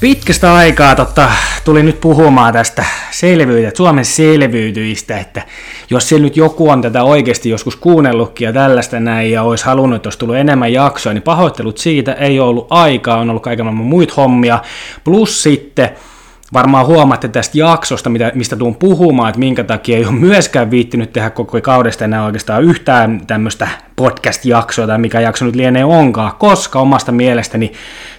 Pitkästä aikaa totta, tuli nyt puhumaan tästä selvyyttä, Suomen selviytyistä, että jos siellä nyt joku on tätä oikeasti joskus kuunnellutkin ja tällaista näin ja olisi halunnut, että olisi tullut enemmän jaksoa, niin pahoittelut siitä, ei ollut aikaa, on ollut kaiken maailman muita hommia, plus sitten varmaan huomaatte tästä jaksosta, mitä, mistä tuun puhumaan, että minkä takia ei ole myöskään viittinyt tehdä koko kaudesta enää oikeastaan yhtään tämmöistä podcast-jaksoa tai mikä jakso nyt lienee onkaan, koska omasta mielestäni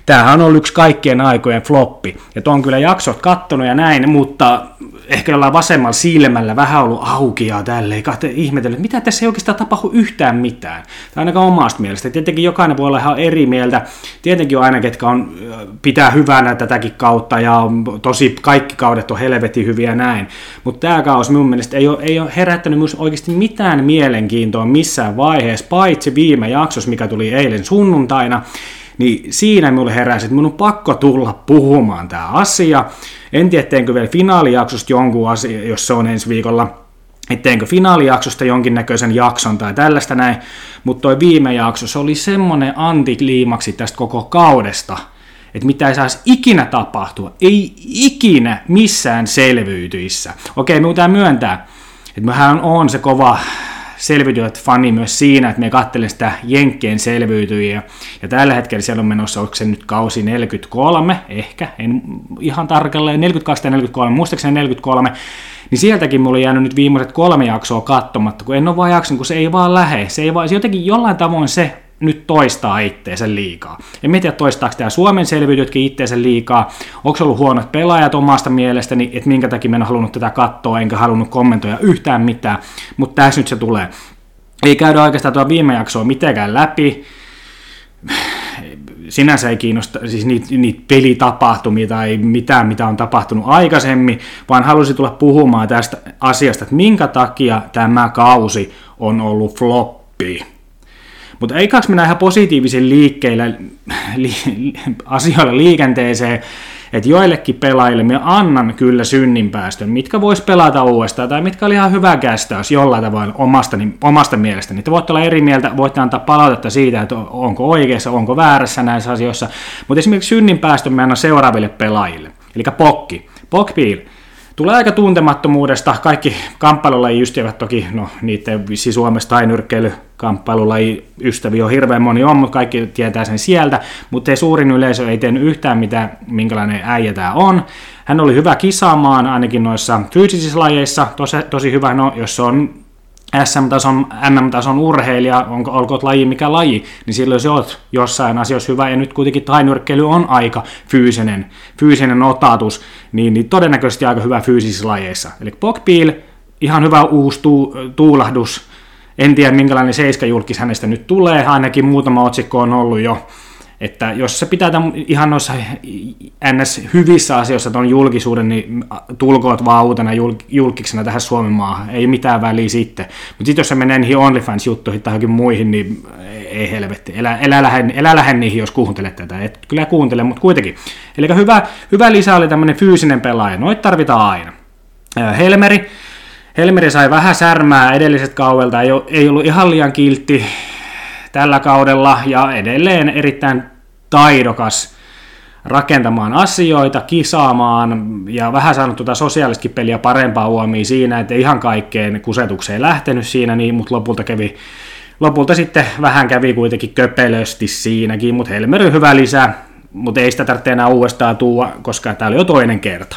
tämähän on ollut yksi kaikkien aikojen floppi. Ja on kyllä jaksot kattonut ja näin, mutta ehkä jollain vasemmalla silmällä vähän ollut auki ja tälleen, ihmetellyt, että mitä tässä ei oikeastaan tapahdu yhtään mitään. Tai ainakaan omasta mielestä. Tietenkin jokainen voi olla ihan eri mieltä. Tietenkin on aina, ketkä on, pitää hyvänä tätäkin kautta ja on tosi kaikki kaudet on helvetin hyviä näin. Mutta tämä kaus minun mielestä ei ole, ei ole herättänyt myös oikeasti mitään mielenkiintoa missään vaiheessa, paitsi viime jaksossa, mikä tuli eilen sunnuntaina niin siinä minulle heräsi, että minun on pakko tulla puhumaan tämä asia. En tiedä, teenkö vielä finaalijaksosta jonkun asia, jos se on ensi viikolla, etteinkö finaalijaksosta jonkinnäköisen jakson tai tällaista näin, mutta toi viime jakso, se oli semmonen antikliimaksi tästä koko kaudesta, että mitä ei saisi ikinä tapahtua, ei ikinä missään selvyytyissä. Okei, pitää myöntää, että mähän on se kova selviytyjät fani myös siinä, että me katselen sitä Jenkkien selviytyjiä. Ja tällä hetkellä siellä on menossa, onko se nyt kausi 43, ehkä, en ihan tarkalleen, 42 tai 43, muistaakseni 43, niin sieltäkin mulla on jäänyt nyt viimeiset kolme jaksoa katsomatta, kun en ole vaan jaksanut, kun se ei vaan lähe. Se ei vaan, se jotenkin jollain tavoin se nyt toistaa itteensä liikaa. En tiedä, toistaako tämä Suomen selviytytkin itteensä liikaa, onko ollut huonot pelaajat omasta mielestäni, että minkä takia en halunnut tätä katsoa, enkä halunnut kommentoida yhtään mitään, mutta tässä nyt se tulee. Ei käydä oikeastaan tuo viime jaksoa mitenkään läpi, sinänsä ei kiinnosta siis niitä, niitä pelitapahtumia tai mitään, mitä on tapahtunut aikaisemmin, vaan halusin tulla puhumaan tästä asiasta, että minkä takia tämä kausi on ollut floppi. Mutta ei kaksi mennä ihan positiivisen liikkeillä li, asioilla liikenteeseen, että joillekin pelaajille minä annan kyllä synninpäästön, mitkä vois pelata uudestaan, tai mitkä oli ihan hyvä kästäys jollain tavalla omasta, niin, omasta mielestäni. Te voitte olla eri mieltä, voitte antaa palautetta siitä, että onko oikeassa, onko väärässä näissä asioissa, mutta esimerkiksi synninpäästön me annan seuraaville pelaajille, eli Pokki. Pokpiil, tulee aika tuntemattomuudesta. Kaikki kamppailulaji ystävät toki, no niiden vissi Suomessa tai nyrkkeily kamppailulaji ystäviä on hirveän moni on, mutta kaikki tietää sen sieltä, mutta suurin yleisö ei tehnyt yhtään mitään, minkälainen äijä tämä on. Hän oli hyvä kisaamaan ainakin noissa fyysisissä lajeissa, tosi, tosi hyvä, no jos on SM-tason, MM-tason urheilija, onko, olkoon laji mikä laji, niin silloin se oot jossain asiassa hyvä, ja nyt kuitenkin tainyrkkeily on aika fyysinen, fyysinen otatus, niin, niin todennäköisesti aika hyvä fyysisissä lajeissa. Eli Pokpiil, ihan hyvä uusi tu, tuulahdus, en tiedä minkälainen seiskajulkis hänestä nyt tulee, ainakin muutama otsikko on ollut jo että jos se pitää tämän ihan noissa ns. hyvissä asioissa tuon julkisuuden, niin tulkoot vaan uutena julkiksena tähän Suomen maahan. Ei mitään väliä sitten. Mutta sitten jos se menee niihin OnlyFans-juttuihin tai johonkin muihin, niin ei helvetti. Elä, elä, lähde, elä lähde niihin, jos kuuntelet tätä. Et kyllä kuuntele, mutta kuitenkin. Eli hyvä, hyvä lisä oli tämmöinen fyysinen pelaaja. Noit tarvitaan aina. Helmeri. Helmeri sai vähän särmää edelliset kaudelta, ei, ei ollut ihan liian kiltti tällä kaudella ja edelleen erittäin taidokas rakentamaan asioita, kisaamaan ja vähän saanut tuota sosiaalistakin peliä parempaa huomioon siinä, että ihan kaikkeen kusetukseen lähtenyt siinä, niin, mutta lopulta kävi Lopulta sitten vähän kävi kuitenkin köpelösti siinäkin, mutta Helmer hyvä lisä, mutta ei sitä tarvitse enää uudestaan tuua, koska tämä oli jo toinen kerta.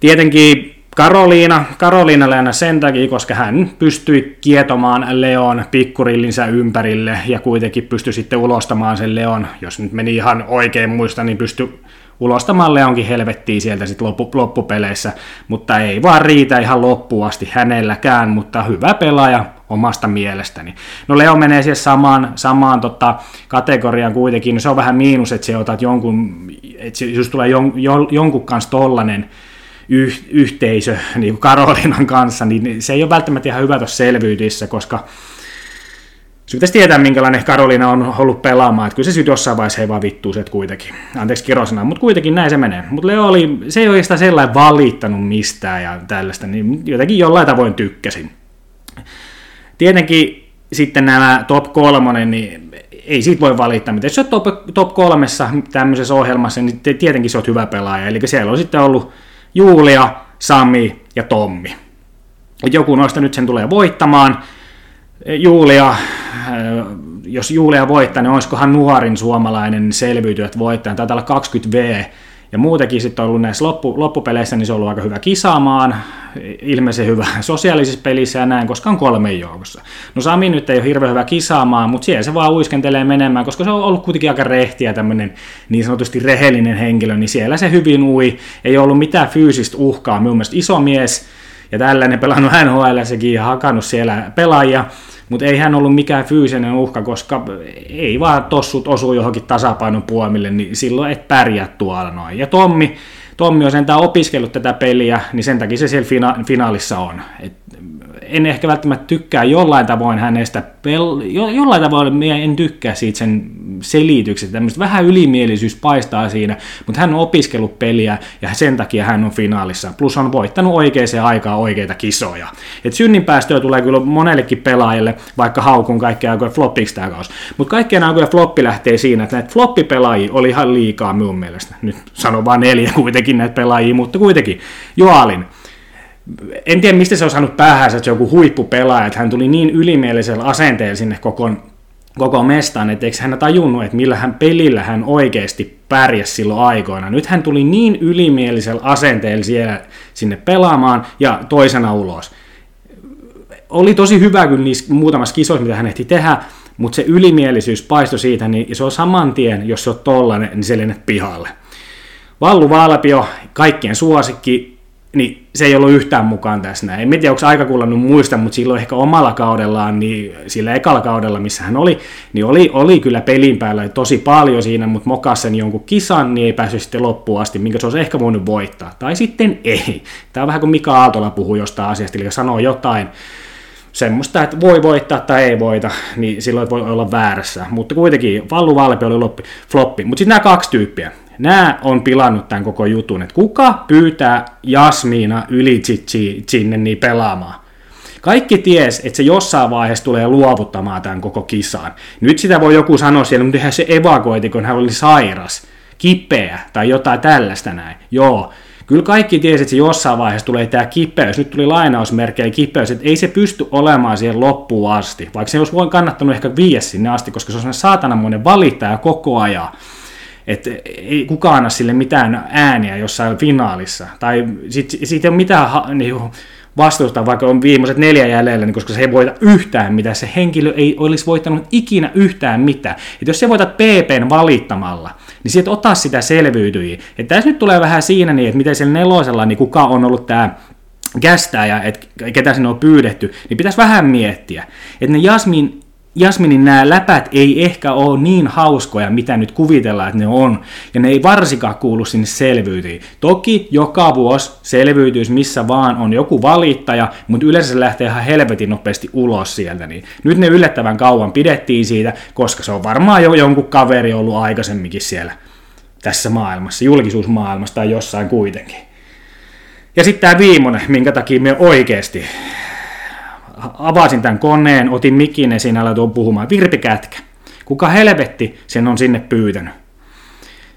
Tietenkin Karoliina, Karoliina aina sen takia, koska hän pystyi kietomaan Leon pikkurillinsä ympärille ja kuitenkin pystyi sitten ulostamaan sen Leon, jos nyt meni ihan oikein muista, niin pystyi ulostamaan Leonkin helvettiin sieltä sitten loppu, loppupeleissä, mutta ei vaan riitä ihan loppuun asti hänelläkään, mutta hyvä pelaaja omasta mielestäni. No Leo menee siihen samaan, samaan tota, kategoriaan kuitenkin, no se on vähän miinus, että se otat jonkun, että se just tulee jon, jon, jonkun kanssa tollanen, yh, yhteisö niin kuin Karolinan kanssa, niin se ei ole välttämättä ihan hyvä tuossa selvyydissä, koska se pitäisi tietää, minkälainen Karolina on ollut pelaamaan, että kyllä se jossain vaiheessa ei vaan vittuu se kuitenkin. Anteeksi kirosana, mutta kuitenkin näin se menee. Mutta Leo oli, se ei oikeastaan sellainen valittanut mistään ja tällaista, niin jotenkin jollain tavoin tykkäsin. Tietenkin sitten nämä top kolmonen, niin ei siitä voi valittaa mitään. Jos olet top, top kolmessa tämmöisessä ohjelmassa, niin tietenkin se on hyvä pelaaja. Eli siellä on sitten ollut Julia, Sami ja Tommi. Et joku noista nyt sen tulee voittamaan. Julia, äh, jos Julia voittaa, niin olisikohan nuorin suomalainen selviytyjät voittaja. Taitaa olla 20 V ja muutenkin sitten on ollut näissä loppu, loppupeleissä, niin se on ollut aika hyvä kisaamaan, ilmeisen hyvä sosiaalisissa pelissä ja näin, koska on kolme joukossa. No Sami nyt ei ole hirveän hyvä kisaamaan, mutta siellä se vaan uiskentelee menemään, koska se on ollut kuitenkin aika rehtiä tämmöinen niin sanotusti rehellinen henkilö, niin siellä se hyvin ui, ei ollut mitään fyysistä uhkaa, minun mielestä iso mies, ja tällainen pelannut NHL sekin ja hakannut siellä pelaajia, mutta ei hän ollut mikään fyysinen uhka, koska ei vaan tossut osu johonkin tasapainon puomille, niin silloin et pärjää tuolla noin. Ja Tommi, Tommi on sentään opiskellut tätä peliä, niin sen takia se siellä fina- finaalissa on. Et en ehkä välttämättä tykkää jollain tavoin hänestä, pel- jo, jollain tavoin en tykkää siitä sen selityksestä, tämmöistä vähän ylimielisyys paistaa siinä, mutta hän on opiskellut peliä ja sen takia hän on finaalissa, plus on voittanut oikeaan aikaan oikeita kisoja. Et synninpäästöä tulee kyllä monellekin pelaajalle, vaikka haukun kaikkea aikoja floppiksi tämä kausi. Mutta kaikkien aikojen floppi lähtee siinä, että näitä floppipelaajia oli ihan liikaa minun mielestä. Nyt sanon vain neljä kuitenkin näitä pelaajia, mutta kuitenkin. Joalin, en tiedä mistä se on saanut päähänsä, että se on joku huippupelaaja, että hän tuli niin ylimielisellä asenteella sinne koko, koko mestaan, että eikö hän tajunnut, että millä hän pelillä hän oikeasti pärjäsi silloin aikoina. Nyt hän tuli niin ylimielisellä asenteella siellä, sinne pelaamaan ja toisena ulos. Oli tosi hyvä kyllä niissä muutamassa kisoissa, mitä hän ehti tehdä, mutta se ylimielisyys paistoi siitä, niin se on saman tien, jos se on tollanen, niin se pihalle. Vallu Valpio, kaikkien suosikki, niin se ei ollut yhtään mukaan tässä näin. En tiedä, onko aika kuulannut muista, mutta silloin ehkä omalla kaudellaan, niin sillä ekalla kaudella, missä hän oli, niin oli, oli kyllä pelin päällä tosi paljon siinä, mutta mokas sen jonkun kisan, niin ei päässyt sitten loppuun asti, minkä se olisi ehkä voinut voittaa. Tai sitten ei. Tämä on vähän kuin Mika Aaltola puhuu jostain asiasta, eli sanoo jotain, semmoista, että voi voittaa tai ei voita, niin silloin voi olla väärässä. Mutta kuitenkin Vallu Valpi oli loppi, floppi. Mutta sitten nämä kaksi tyyppiä nämä on pilannut tämän koko jutun, että kuka pyytää Jasmiina yli sinne niin pelaamaan. Kaikki ties, että se jossain vaiheessa tulee luovuttamaan tämän koko kisan. Nyt sitä voi joku sanoa siellä, mutta eihän se evakuoiti, kun hän oli sairas, kipeä tai jotain tällaista näin. Joo, kyllä kaikki tiesi, että se jossain vaiheessa tulee tämä kipeys. Nyt tuli lainausmerkkejä kipeys, että ei se pysty olemaan siihen loppuun asti. Vaikka se olisi voin kannattanut ehkä viies sinne asti, koska se on sellainen saatanamoinen valittaja koko ajan että ei kukaan anna sille mitään ääniä jossain finaalissa. Tai siitä sit ei ole mitään niin, vastuusta, vaikka on viimeiset neljä jäljellä, niin koska se ei voita yhtään mitään. Se henkilö ei olisi voittanut ikinä yhtään mitään. että jos se voitat PPn valittamalla, niin sitten ota sitä selviytyjiä. Että tässä nyt tulee vähän siinä, niin, että miten siellä nelosella, niin kuka on ollut tämä kästäjä, että ketä sinne on pyydetty, niin pitäisi vähän miettiä. Että ne Jasmin Jasminin nämä läpät ei ehkä ole niin hauskoja, mitä nyt kuvitellaan, että ne on, ja ne ei varsinkaan kuulu sinne selvyytiin. Toki joka vuosi selviytyys missä vaan on joku valittaja, mutta yleensä se lähtee ihan helvetin nopeasti ulos sieltä. Niin nyt ne yllättävän kauan pidettiin siitä, koska se on varmaan jo jonkun kaveri ollut aikaisemminkin siellä tässä maailmassa, julkisuusmaailmassa tai jossain kuitenkin. Ja sitten tämä viimeinen, minkä takia me oikeasti avasin tämän koneen, otin mikin esiin ja aloin puhumaan. Virpi Kätkä. Kuka helvetti sen on sinne pyytänyt?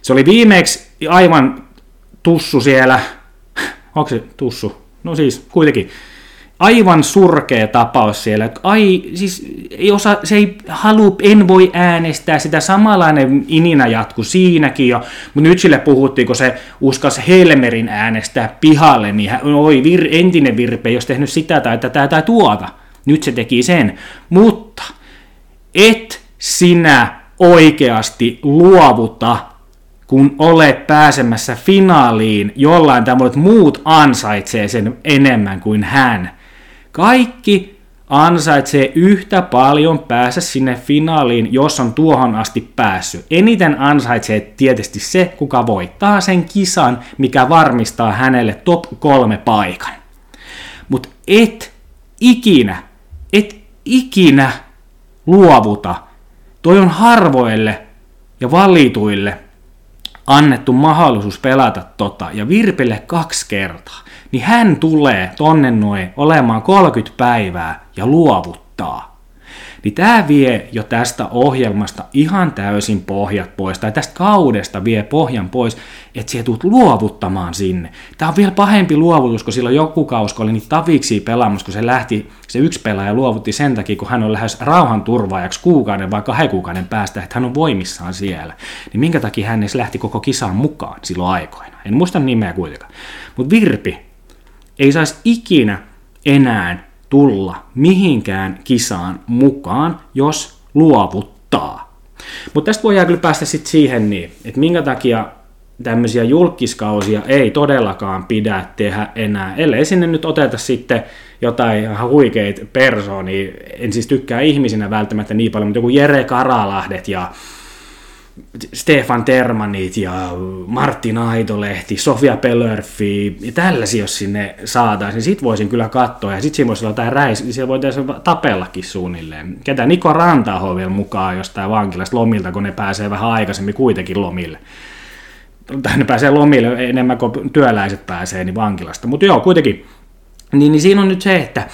Se oli viimeksi aivan tussu siellä. Onko se tussu? No siis kuitenkin aivan surkea tapaus siellä. Ai, siis ei osa, se ei halu, en voi äänestää, sitä samanlainen ininä jatku siinäkin jo, mutta nyt sille puhuttiin, kun se uskas Helmerin äänestää pihalle, niin hän, oi, vir, entinen virpe olisi tehnyt sitä tai tätä tai tuota. Nyt se teki sen. Mutta et sinä oikeasti luovuta kun olet pääsemässä finaaliin jollain tavalla, muut ansaitsee sen enemmän kuin hän. Kaikki ansaitsee yhtä paljon päästä sinne finaaliin, jos on tuohon asti päässyt. Eniten ansaitsee tietysti se, kuka voittaa sen kisan, mikä varmistaa hänelle top kolme paikan. Mutta et ikinä, et ikinä luovuta. Toi on harvoille ja valituille annettu mahdollisuus pelata tota, ja Virpille kaksi kertaa, niin hän tulee tonne noin olemaan 30 päivää ja luovuttaa. niin tämä vie jo tästä ohjelmasta ihan täysin pohjat pois, tai tästä kaudesta vie pohjan pois, että sä tulet luovuttamaan sinne. Tämä on vielä pahempi luovutus, kun silloin joku kausi, oli niitä taviksi pelaamassa, kun se lähti, se yksi pelaaja luovutti sen takia, kun hän on lähes rauhanturvaajaksi kuukauden vai kahden kuukauden päästä, että hän on voimissaan siellä. Niin minkä takia hän edes lähti koko kisaan mukaan silloin aikoina. En muista nimeä kuitenkaan. Mutta Virpi ei saisi ikinä enää tulla mihinkään kisaan mukaan, jos luovuttaa. Mutta tästä voidaan kyllä päästä sitten siihen niin, että minkä takia tämmöisiä julkiskausia ei todellakaan pidä tehdä enää, ellei sinne nyt oteta sitten jotain ihan huikeita persoonia, en siis tykkää ihmisinä välttämättä niin paljon, mutta joku Jere Karalahdet ja Stefan Termanit ja Martin Aitolehti, Sofia Pelörfi ja tällaisia, jos sinne saataisiin, niin sit voisin kyllä katsoa. Ja sit siinä voisi olla jotain räis, niin siellä voitaisiin tapellakin suunnilleen. Ketä Niko Rantaho vielä mukaan jostain vankilasta lomilta, kun ne pääsee vähän aikaisemmin kuitenkin lomille. Tai ne pääsee lomille enemmän kuin työläiset pääsee niin vankilasta. Mutta joo, kuitenkin. Niin, niin siinä on nyt se, että,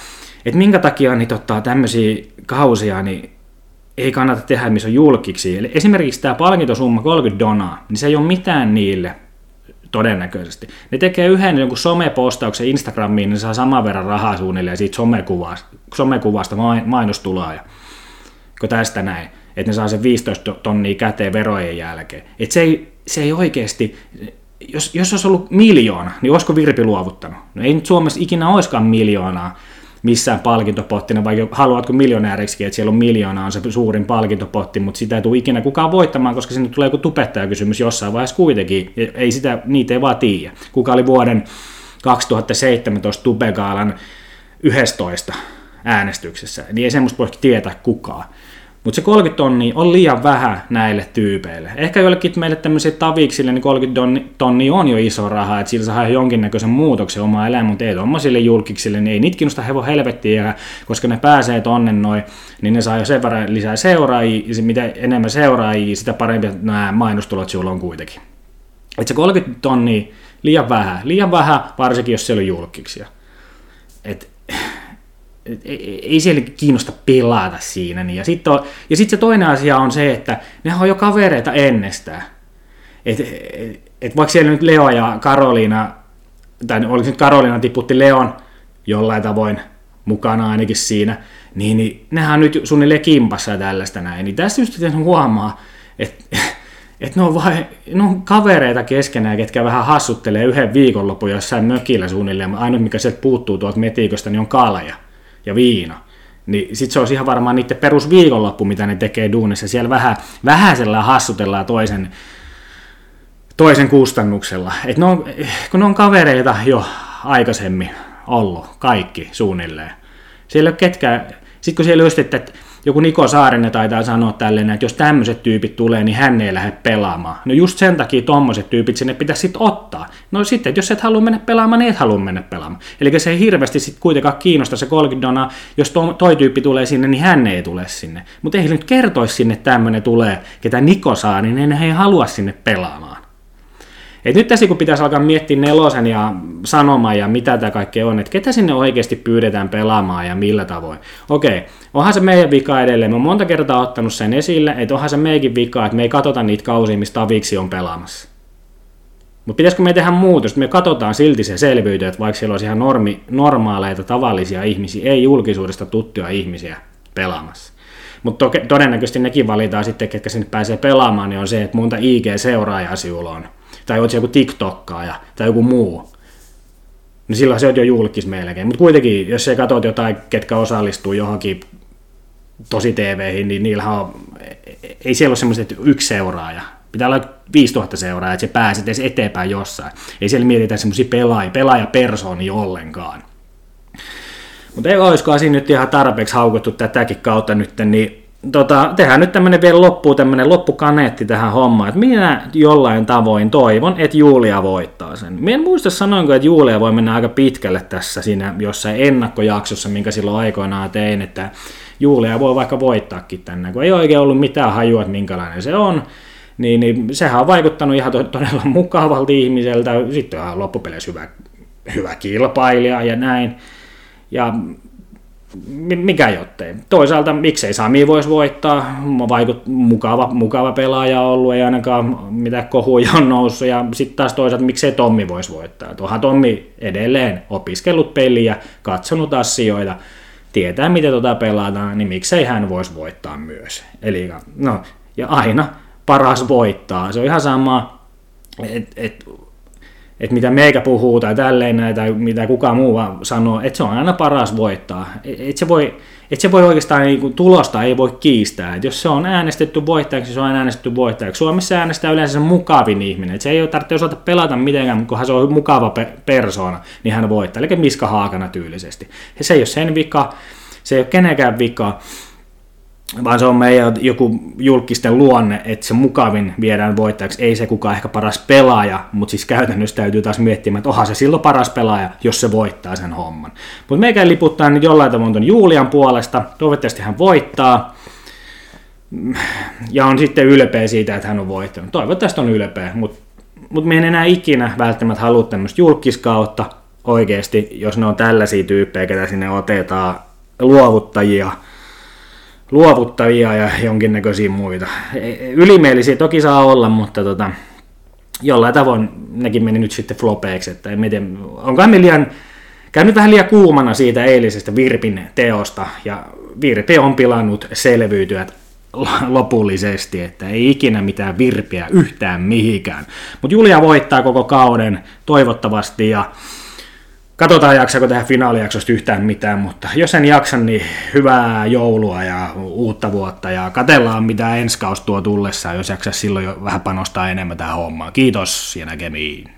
että minkä takia niin tämmöisiä kausia, niin ei kannata tehdä, missä on julkiksi. Eli esimerkiksi tämä palkintosumma 30 donaa, niin se ei ole mitään niille todennäköisesti. Ne tekee yhden jonkun somepostauksen Instagramiin, niin saa saman verran rahaa suunnilleen siitä somekuvasta, somekuvasta mainostuloa. Ja, kun tästä näin, että ne saa sen 15 tonnia käteen verojen jälkeen. Et se, ei, se ei oikeasti, jos, jos olisi ollut miljoona, niin olisiko Virpi luovuttanut? No ei nyt Suomessa ikinä olisikaan miljoonaa, missään palkintopottina, vai haluatko miljonääriksi, että siellä on miljoona on se suurin palkintopotti, mutta sitä ei tule ikinä kukaan voittamaan, koska sinne tulee joku tubettajakysymys jossain vaiheessa kuitenkin. Ei sitä, niitä ei vaan tiedä. Kuka oli vuoden 2017 Tubegaalan 11 äänestyksessä, niin ei semmoista voi tietää kukaan. Mutta se 30 tonnia on liian vähän näille tyypeille. Ehkä joillekin meille tämmöisille taviksille niin 30 tonnia on jo iso raha, että sillä saa jonkinnäköisen muutoksen omaa elämään, mutta ei tuommoisille julkiksille, niin ei niitä kiinnosta hevo helvettiä, koska ne pääsee tonne noin, niin ne saa jo sen verran lisää seuraajia, ja mitä enemmän seuraajia, sitä parempi nämä mainostulot sinulla on kuitenkin. Et se 30 tonnia liian vähän, liian vähän, varsinkin jos siellä on julkiksia. Et ei siellä kiinnosta pelata siinä. Niin. Ja sitten sit se toinen asia on se, että ne on jo kavereita ennestään. Et, et, et vaikka siellä nyt Leo ja Karoliina, tai oliko nyt Karoliina tiputti Leon jollain tavoin mukana ainakin siinä, niin, niin nehän on nyt suunnilleen kimpassa ja tällaista näin. Niin tässä just huomaa, että et ne, on vai, ne on kavereita keskenään, ketkä vähän hassuttelee yhden viikonlopun jossain mökillä suunnilleen. Ainoa, mikä sieltä puuttuu tuolta metiikosta, niin on kalja ja viina. Niin sit se olisi ihan varmaan niiden perusviikonloppu, mitä ne tekee duunissa. Siellä vähän, vähäisellä hassutellaan toisen, toisen kustannuksella. Et ne on, kun ne on kavereita jo aikaisemmin ollut, kaikki suunnilleen. Siellä ei ole ketkään, sitten kun siellä just, että joku Niko Saarinen taitaa sanoa tälleen, että jos tämmöiset tyypit tulee, niin hän ei lähde pelaamaan. No just sen takia tommoset tyypit sinne pitäisi sitten ottaa. No sitten, että jos et halua mennä pelaamaan, niin et halua mennä pelaamaan. Eli se ei hirveästi sitten kuitenkaan kiinnosta se 30 donaa, jos to, toi tyyppi tulee sinne, niin hän ei tule sinne. Mutta ei nyt kertoisi sinne tämmöinen tulee, ketä Niko saa, niin ei halua sinne pelaamaan. Et nyt tässä kun pitäisi alkaa miettiä nelosen ja sanomaan ja mitä tämä kaikkea on, että ketä sinne oikeasti pyydetään pelaamaan ja millä tavoin. Okei, onhan se meidän vika edelleen. Mä oon monta kertaa ottanut sen esille, että onhan se meidänkin vika, että me ei katsota niitä kausia, mistä taviksi on pelaamassa. Mutta pitäisikö me tehdä muutos, että me katsotaan silti se selvyytö, että vaikka siellä olisi ihan normi, normaaleita, tavallisia ihmisiä, ei julkisuudesta tuttuja ihmisiä pelaamassa. Mutta to- todennäköisesti nekin valitaan sitten, ketkä sinne pääsee pelaamaan, niin on se, että monta IG-seuraajaa sinulla on tai oot joku TikTokkaaja tai joku muu, niin silloin se on jo julkis melkein. Mutta kuitenkin, jos sä katsot jotain, ketkä osallistuu johonkin tosi TV, niin niillä on, ei siellä ole semmoista, että yksi seuraaja. Pitää olla 5000 seuraajaa, että se pääset edes eteenpäin jossain. Ei siellä mietitä semmoisia pelaajia, pelaajapersoonia ollenkaan. Mutta ei olisikohan siinä nyt ihan tarpeeksi haukuttu tätäkin kautta nyt, niin tota, tehdään nyt tämmöinen vielä loppuun tämmöinen loppukaneetti tähän hommaan, että minä jollain tavoin toivon, että Julia voittaa sen. Minä en muista sanoinko, että Julia voi mennä aika pitkälle tässä siinä jossain ennakkojaksossa, minkä silloin aikoinaan tein, että Julia voi vaikka voittaakin tänne, kun ei oikein ollut mitään hajua, että minkälainen se on, niin, niin sehän on vaikuttanut ihan todella mukavalta ihmiseltä, sitten on loppupeleissä hyvä, hyvä kilpailija ja näin. Ja mikä jottei. Toisaalta miksei Sami voisi voittaa, vaikut, mukava, mukava pelaaja ollut, ei ainakaan mitään kohuja on noussut, ja sitten taas toisaalta miksei Tommi voisi voittaa. Tuohan Tommi edelleen opiskellut peliä, katsonut asioita, tietää miten tota pelataan, niin miksei hän voisi voittaa myös. Eli no, ja aina paras voittaa. Se on ihan sama, että et, et mitä meikä puhuu tai tälleen näin, tai mitä kukaan muu vaan sanoo, että se on aina paras voittaa. Et se voi, et se voi oikeastaan niin kuin, tulosta ei voi kiistää. Et jos se on äänestetty voittajaksi, se on äänestetty voittajaksi. Suomessa äänestää yleensä se mukavin ihminen. Et se ei ole tarvitse osata pelata mitenkään, kun se on mukava pe- persoona, niin hän voittaa. Eli Miska Haakana tyylisesti. Ja se ei ole sen vika, se ei ole kenenkään vika vaan se on meidän joku julkisten luonne, että se mukavin viedään voittajaksi, ei se kukaan ehkä paras pelaaja, mutta siis käytännössä täytyy taas miettiä, että onhan se silloin paras pelaaja, jos se voittaa sen homman. Mutta meikä liputtaa nyt jollain tavoin ton Julian puolesta, toivottavasti hän voittaa, ja on sitten ylpeä siitä, että hän on voittanut. Toivottavasti on ylpeä, mutta mut me en enää ikinä välttämättä halua tämmöistä julkiskautta oikeasti, jos ne on tällaisia tyyppejä, ketä sinne otetaan, luovuttajia – luovuttavia ja jonkinnäköisiä muita. Ylimielisiä toki saa olla, mutta tota, jollain tavoin nekin meni nyt sitten flopeeksi, että en tiedä, onkohan me liian, käynyt vähän liian kuumana siitä eilisestä Virpin teosta, ja Virpi on pilannut selvyytyät lopullisesti, että ei ikinä mitään virpiä yhtään mihinkään. Mutta Julia voittaa koko kauden toivottavasti, ja Katsotaan jaksaako tehdä finaalijaksosta yhtään mitään, mutta jos en jaksa, niin hyvää joulua ja uutta vuotta ja katellaan mitä ensi kaus tuo tullessa, jos jaksa silloin jo vähän panostaa enemmän tähän hommaan. Kiitos ja näkemiin.